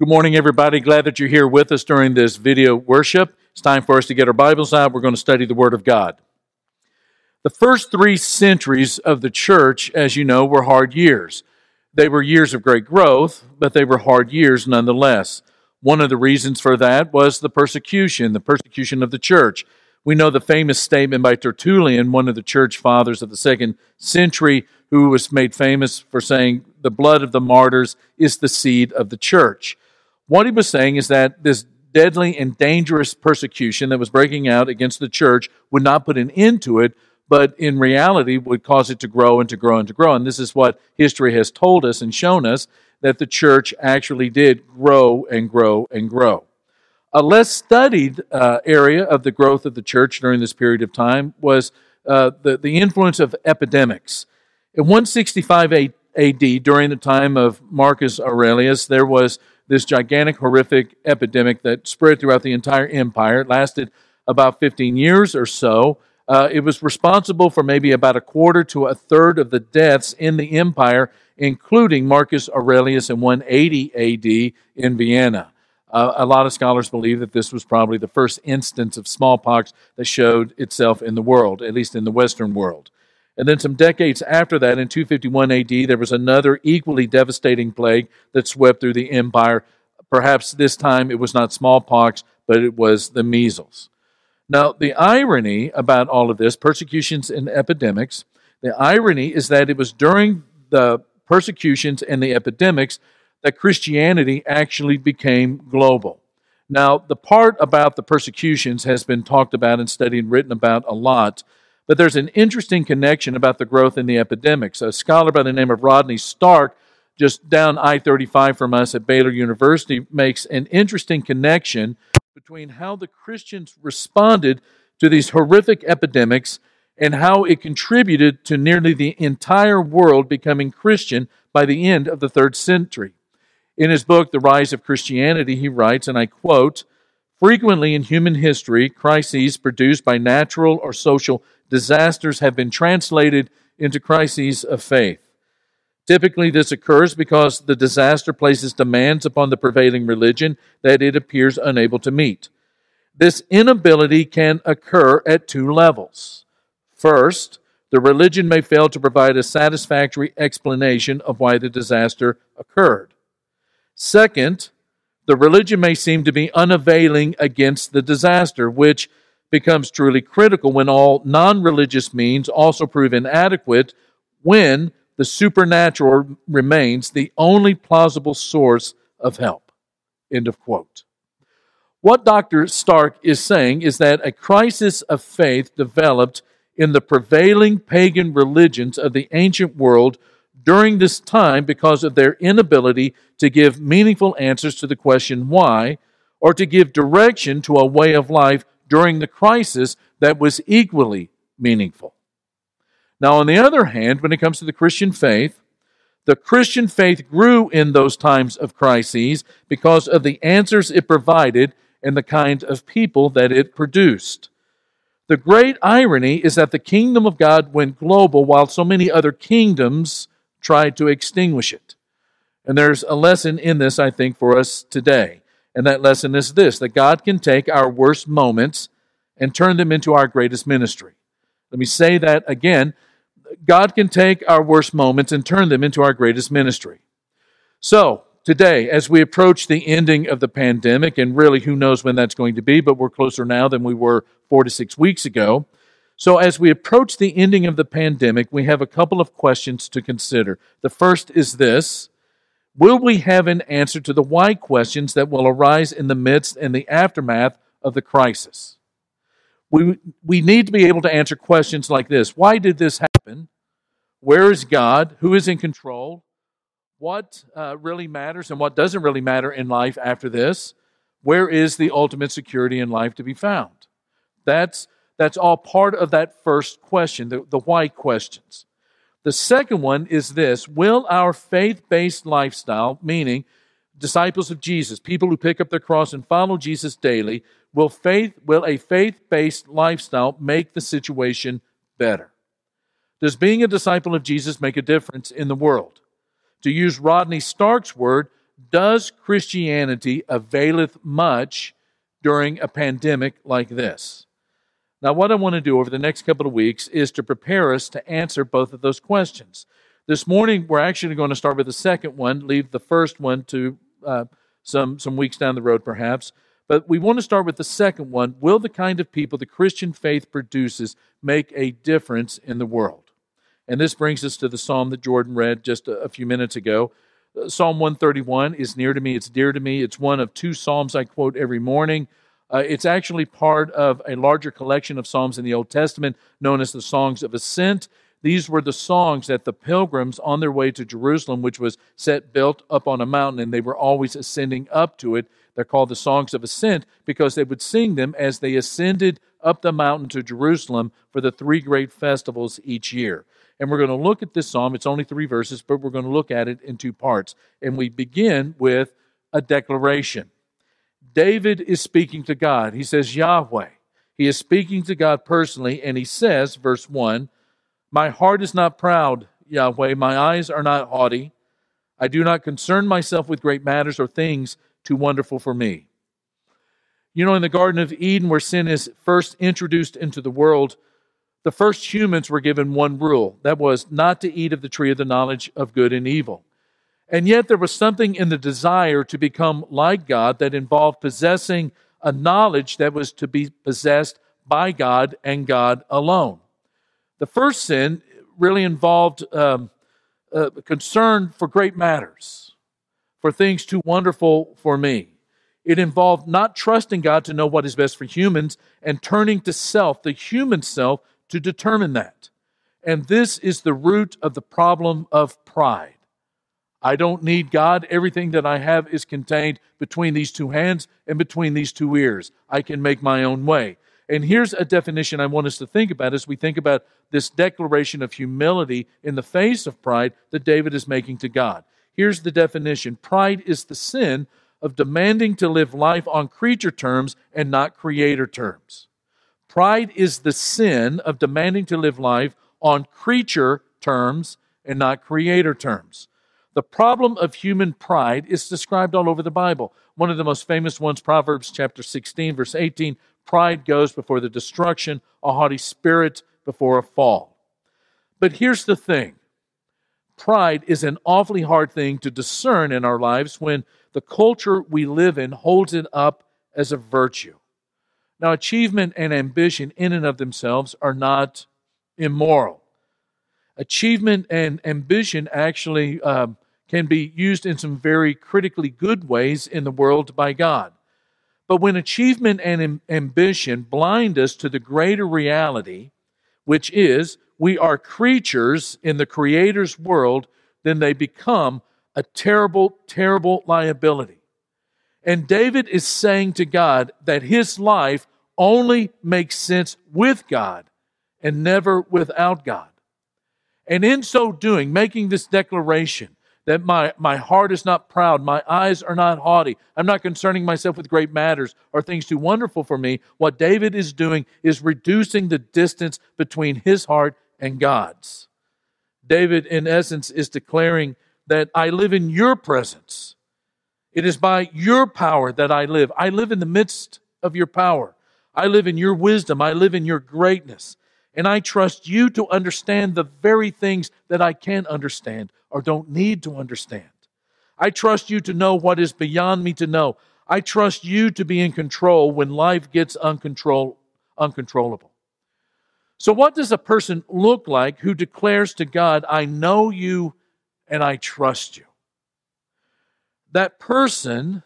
Good morning, everybody. Glad that you're here with us during this video worship. It's time for us to get our Bibles out. We're going to study the Word of God. The first three centuries of the church, as you know, were hard years. They were years of great growth, but they were hard years nonetheless. One of the reasons for that was the persecution, the persecution of the church. We know the famous statement by Tertullian, one of the church fathers of the second century, who was made famous for saying, The blood of the martyrs is the seed of the church. What he was saying is that this deadly and dangerous persecution that was breaking out against the church would not put an end to it, but in reality would cause it to grow and to grow and to grow. And this is what history has told us and shown us that the church actually did grow and grow and grow. A less studied uh, area of the growth of the church during this period of time was uh, the, the influence of epidemics. In 165 AD, during the time of Marcus Aurelius, there was this gigantic, horrific epidemic that spread throughout the entire empire. It lasted about 15 years or so. Uh, it was responsible for maybe about a quarter to a third of the deaths in the empire, including Marcus Aurelius in 180 AD in Vienna. Uh, a lot of scholars believe that this was probably the first instance of smallpox that showed itself in the world, at least in the Western world. And then some decades after that, in 251 AD, there was another equally devastating plague that swept through the empire. Perhaps this time it was not smallpox, but it was the measles. Now, the irony about all of this, persecutions and epidemics, the irony is that it was during the persecutions and the epidemics that Christianity actually became global. Now, the part about the persecutions has been talked about and studied and written about a lot. But there's an interesting connection about the growth in the epidemics. A scholar by the name of Rodney Stark, just down I 35 from us at Baylor University, makes an interesting connection between how the Christians responded to these horrific epidemics and how it contributed to nearly the entire world becoming Christian by the end of the third century. In his book, The Rise of Christianity, he writes, and I quote, Frequently in human history, crises produced by natural or social disasters have been translated into crises of faith. Typically, this occurs because the disaster places demands upon the prevailing religion that it appears unable to meet. This inability can occur at two levels. First, the religion may fail to provide a satisfactory explanation of why the disaster occurred. Second, the religion may seem to be unavailing against the disaster, which becomes truly critical when all non religious means also prove inadequate when the supernatural remains the only plausible source of help. End of quote. What Dr. Stark is saying is that a crisis of faith developed in the prevailing pagan religions of the ancient world during this time because of their inability to give meaningful answers to the question why, or to give direction to a way of life during the crisis that was equally meaningful. Now, on the other hand, when it comes to the Christian faith, the Christian faith grew in those times of crises because of the answers it provided and the kind of people that it produced. The great irony is that the kingdom of God went global while so many other kingdoms tried to extinguish it. And there's a lesson in this, I think, for us today. And that lesson is this that God can take our worst moments and turn them into our greatest ministry. Let me say that again. God can take our worst moments and turn them into our greatest ministry. So, today, as we approach the ending of the pandemic, and really who knows when that's going to be, but we're closer now than we were four to six weeks ago. So, as we approach the ending of the pandemic, we have a couple of questions to consider. The first is this Will we have an answer to the why questions that will arise in the midst and the aftermath of the crisis? We, we need to be able to answer questions like this Why did this happen? Where is God? Who is in control? What uh, really matters and what doesn't really matter in life after this? Where is the ultimate security in life to be found? That's, that's all part of that first question, the, the why questions. The second one is this Will our faith based lifestyle, meaning disciples of Jesus, people who pick up their cross and follow Jesus daily, will faith will a faith-based lifestyle make the situation better? Does being a disciple of Jesus make a difference in the world? To use Rodney Stark's word, Does Christianity availeth much during a pandemic like this? Now, what I want to do over the next couple of weeks is to prepare us to answer both of those questions. This morning, we're actually going to start with the second one, leave the first one to uh, some, some weeks down the road, perhaps. But we want to start with the second one. Will the kind of people the Christian faith produces make a difference in the world? And this brings us to the psalm that Jordan read just a, a few minutes ago. Psalm 131 is near to me, it's dear to me. It's one of two psalms I quote every morning. Uh, it's actually part of a larger collection of psalms in the Old Testament known as the Songs of Ascent. These were the songs that the pilgrims on their way to Jerusalem, which was set built up on a mountain, and they were always ascending up to it. They're called the Songs of Ascent because they would sing them as they ascended up the mountain to Jerusalem for the three great festivals each year. And we're going to look at this psalm. It's only three verses, but we're going to look at it in two parts. And we begin with a declaration. David is speaking to God. He says, Yahweh. He is speaking to God personally, and he says, verse 1, My heart is not proud, Yahweh. My eyes are not haughty. I do not concern myself with great matters or things too wonderful for me. You know, in the Garden of Eden, where sin is first introduced into the world, the first humans were given one rule that was not to eat of the tree of the knowledge of good and evil. And yet there was something in the desire to become like God that involved possessing a knowledge that was to be possessed by God and God alone. The first sin really involved um, concern for great matters, for things too wonderful for me. It involved not trusting God to know what is best for humans and turning to self, the human self, to determine that. And this is the root of the problem of pride. I don't need God. Everything that I have is contained between these two hands and between these two ears. I can make my own way. And here's a definition I want us to think about as we think about this declaration of humility in the face of pride that David is making to God. Here's the definition Pride is the sin of demanding to live life on creature terms and not creator terms. Pride is the sin of demanding to live life on creature terms and not creator terms. The problem of human pride is described all over the Bible. One of the most famous ones, Proverbs chapter 16, verse 18 pride goes before the destruction, a haughty spirit before a fall. But here's the thing pride is an awfully hard thing to discern in our lives when the culture we live in holds it up as a virtue. Now, achievement and ambition in and of themselves are not immoral. Achievement and ambition actually um, can be used in some very critically good ways in the world by God. But when achievement and ambition blind us to the greater reality, which is we are creatures in the Creator's world, then they become a terrible, terrible liability. And David is saying to God that his life only makes sense with God and never without God. And in so doing, making this declaration, that my, my heart is not proud, my eyes are not haughty, I'm not concerning myself with great matters or things too wonderful for me. What David is doing is reducing the distance between his heart and God's. David, in essence, is declaring that I live in your presence. It is by your power that I live. I live in the midst of your power. I live in your wisdom. I live in your greatness. And I trust you to understand the very things that I can't understand or don't need to understand. I trust you to know what is beyond me to know. I trust you to be in control when life gets uncontrol- uncontrollable. So, what does a person look like who declares to God, I know you and I trust you? That person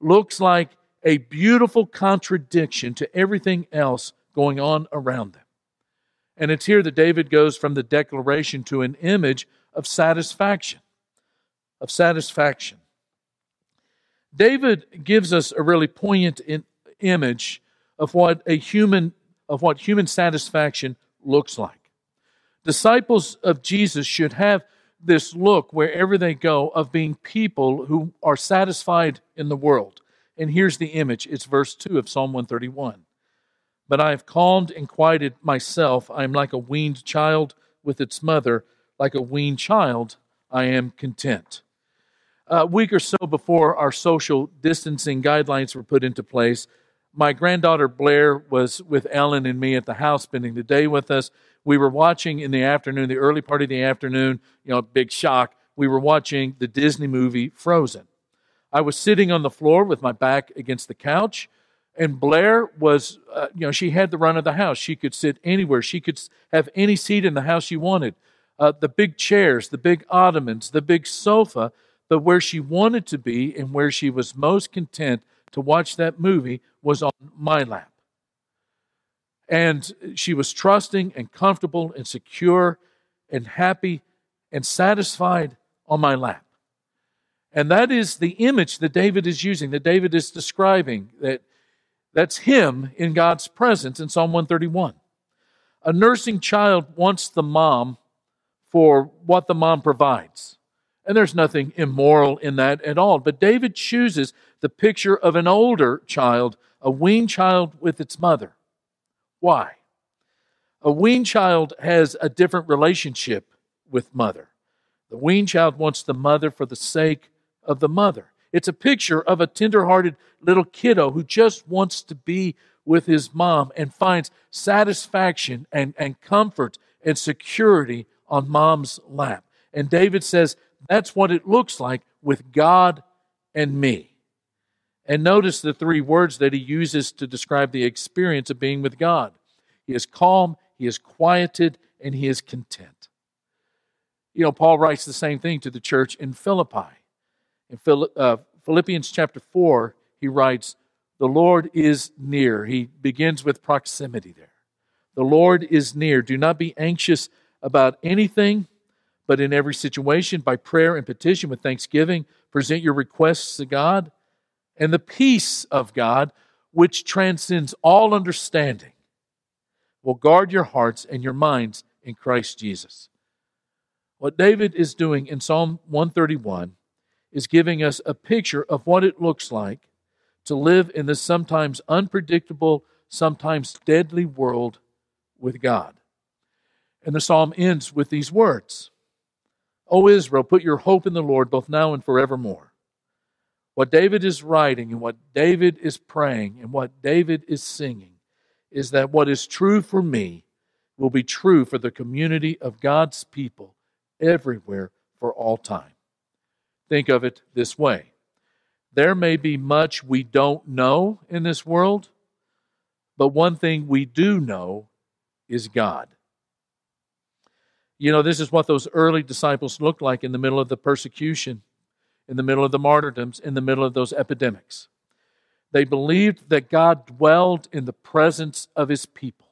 looks like a beautiful contradiction to everything else going on around them. And it's here that David goes from the declaration to an image of satisfaction. Of satisfaction. David gives us a really poignant in, image of what a human of what human satisfaction looks like. Disciples of Jesus should have this look wherever they go of being people who are satisfied in the world. And here's the image. It's verse 2 of Psalm 131. But I have calmed and quieted myself. I am like a weaned child with its mother. Like a weaned child, I am content. A week or so before our social distancing guidelines were put into place, my granddaughter Blair was with Ellen and me at the house, spending the day with us. We were watching in the afternoon, the early part of the afternoon, you know, big shock. We were watching the Disney movie Frozen. I was sitting on the floor with my back against the couch, and Blair was, uh, you know, she had the run of the house. She could sit anywhere. She could have any seat in the house she wanted. Uh, the big chairs, the big ottomans, the big sofa. But where she wanted to be and where she was most content to watch that movie was on my lap. And she was trusting and comfortable and secure and happy and satisfied on my lap. And that is the image that David is using, that David is describing, that that's him in God's presence in Psalm 131. A nursing child wants the mom for what the mom provides. And there's nothing immoral in that at all. But David chooses the picture of an older child, a weaned child with its mother. Why? A weaned child has a different relationship with mother. The weaned child wants the mother for the sake of the mother. It's a picture of a tenderhearted little kiddo who just wants to be with his mom and finds satisfaction and, and comfort and security on mom's lap. And David says that's what it looks like with God and me. And notice the three words that he uses to describe the experience of being with God He is calm, he is quieted, and he is content. You know, Paul writes the same thing to the church in Philippi. In uh, Philippians chapter 4, he writes, The Lord is near. He begins with proximity there. The Lord is near. Do not be anxious about anything, but in every situation, by prayer and petition with thanksgiving, present your requests to God, and the peace of God, which transcends all understanding, will guard your hearts and your minds in Christ Jesus. What David is doing in Psalm 131 is giving us a picture of what it looks like to live in this sometimes unpredictable, sometimes deadly world with God. And the psalm ends with these words O Israel, put your hope in the Lord both now and forevermore. What David is writing and what David is praying and what David is singing is that what is true for me will be true for the community of God's people everywhere for all time. Think of it this way there may be much we don't know in this world, but one thing we do know is God. You know, this is what those early disciples looked like in the middle of the persecution, in the middle of the martyrdoms, in the middle of those epidemics. They believed that God dwelled in the presence of his people.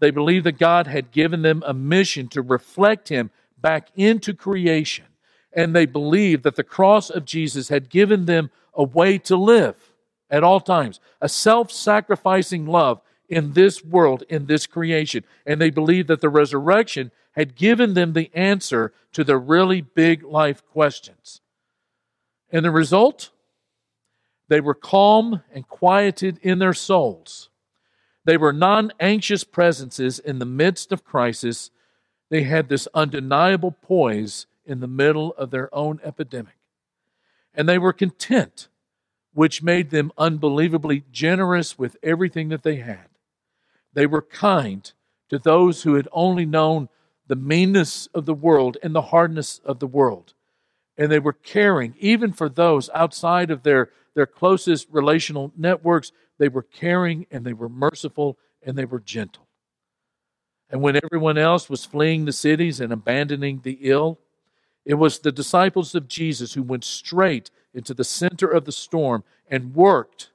They believed that God had given them a mission to reflect him back into creation. And they believed that the cross of Jesus had given them a way to live at all times, a self sacrificing love in this world, in this creation. And they believed that the resurrection had given them the answer to the really big life questions. And the result? They were calm and quieted in their souls. They were non anxious presences in the midst of crisis. They had this undeniable poise in the middle of their own epidemic. And they were content, which made them unbelievably generous with everything that they had. They were kind to those who had only known the meanness of the world and the hardness of the world. And they were caring, even for those outside of their, their closest relational networks, they were caring and they were merciful and they were gentle. And when everyone else was fleeing the cities and abandoning the ill, it was the disciples of Jesus who went straight into the center of the storm and worked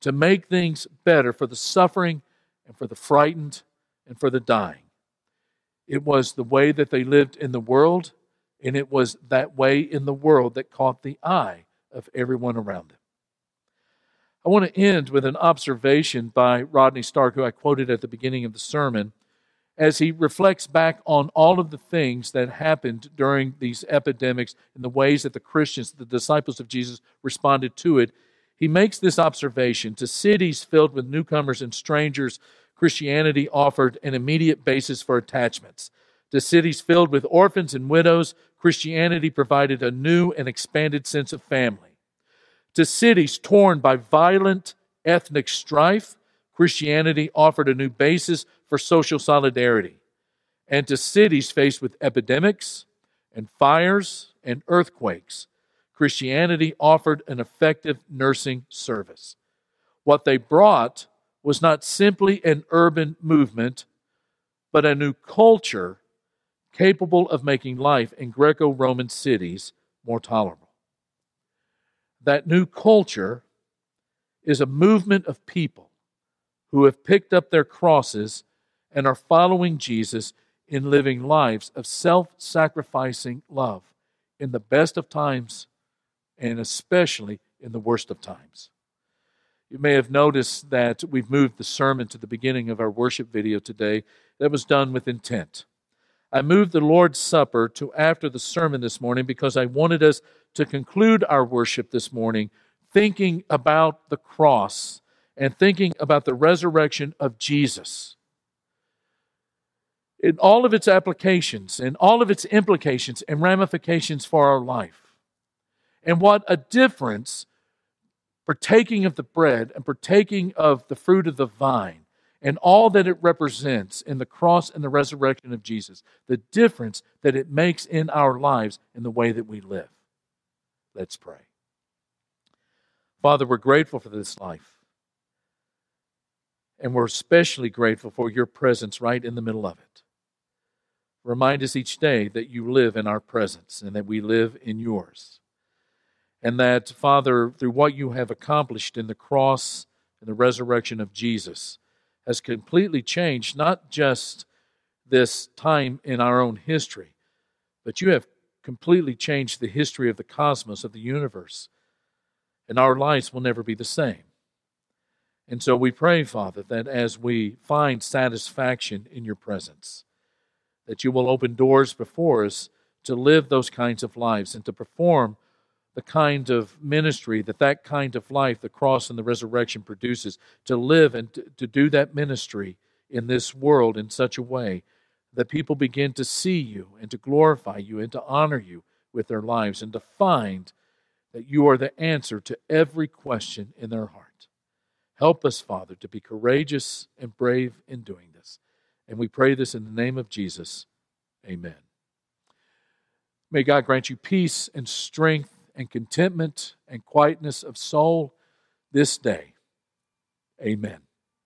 to make things better for the suffering and for the frightened and for the dying. It was the way that they lived in the world, and it was that way in the world that caught the eye of everyone around them. I want to end with an observation by Rodney Stark, who I quoted at the beginning of the sermon, as he reflects back on all of the things that happened during these epidemics and the ways that the Christians, the disciples of Jesus, responded to it. He makes this observation to cities filled with newcomers and strangers Christianity offered an immediate basis for attachments. To cities filled with orphans and widows, Christianity provided a new and expanded sense of family. To cities torn by violent ethnic strife, Christianity offered a new basis for social solidarity. And to cities faced with epidemics and fires and earthquakes, Christianity offered an effective nursing service. What they brought was not simply an urban movement, but a new culture capable of making life in Greco Roman cities more tolerable. That new culture is a movement of people who have picked up their crosses and are following Jesus in living lives of self sacrificing love in the best of times and especially in the worst of times. You may have noticed that we've moved the sermon to the beginning of our worship video today. That was done with intent. I moved the Lord's Supper to after the sermon this morning because I wanted us to conclude our worship this morning thinking about the cross and thinking about the resurrection of Jesus. In all of its applications and all of its implications and ramifications for our life. And what a difference partaking of the bread and partaking of the fruit of the vine and all that it represents in the cross and the resurrection of Jesus, the difference that it makes in our lives in the way that we live. Let's pray. Father, we're grateful for this life. And we're especially grateful for your presence right in the middle of it. Remind us each day that you live in our presence and that we live in yours. And that, Father, through what you have accomplished in the cross and the resurrection of Jesus, has completely changed not just this time in our own history, but you have completely changed the history of the cosmos, of the universe. And our lives will never be the same. And so we pray, Father, that as we find satisfaction in your presence, that you will open doors before us to live those kinds of lives and to perform the kind of ministry that that kind of life, the cross and the resurrection produces, to live and to, do that ministry in this world in such a way that people begin to see you and to glorify you and to honor you with their lives and to find that you are the answer to every question in their heart. Help us, Father, to be courageous and brave in doing this. And we pray this in the name of Jesus. Amen. May God grant you peace and strength and contentment and quietness of soul this day. Amen.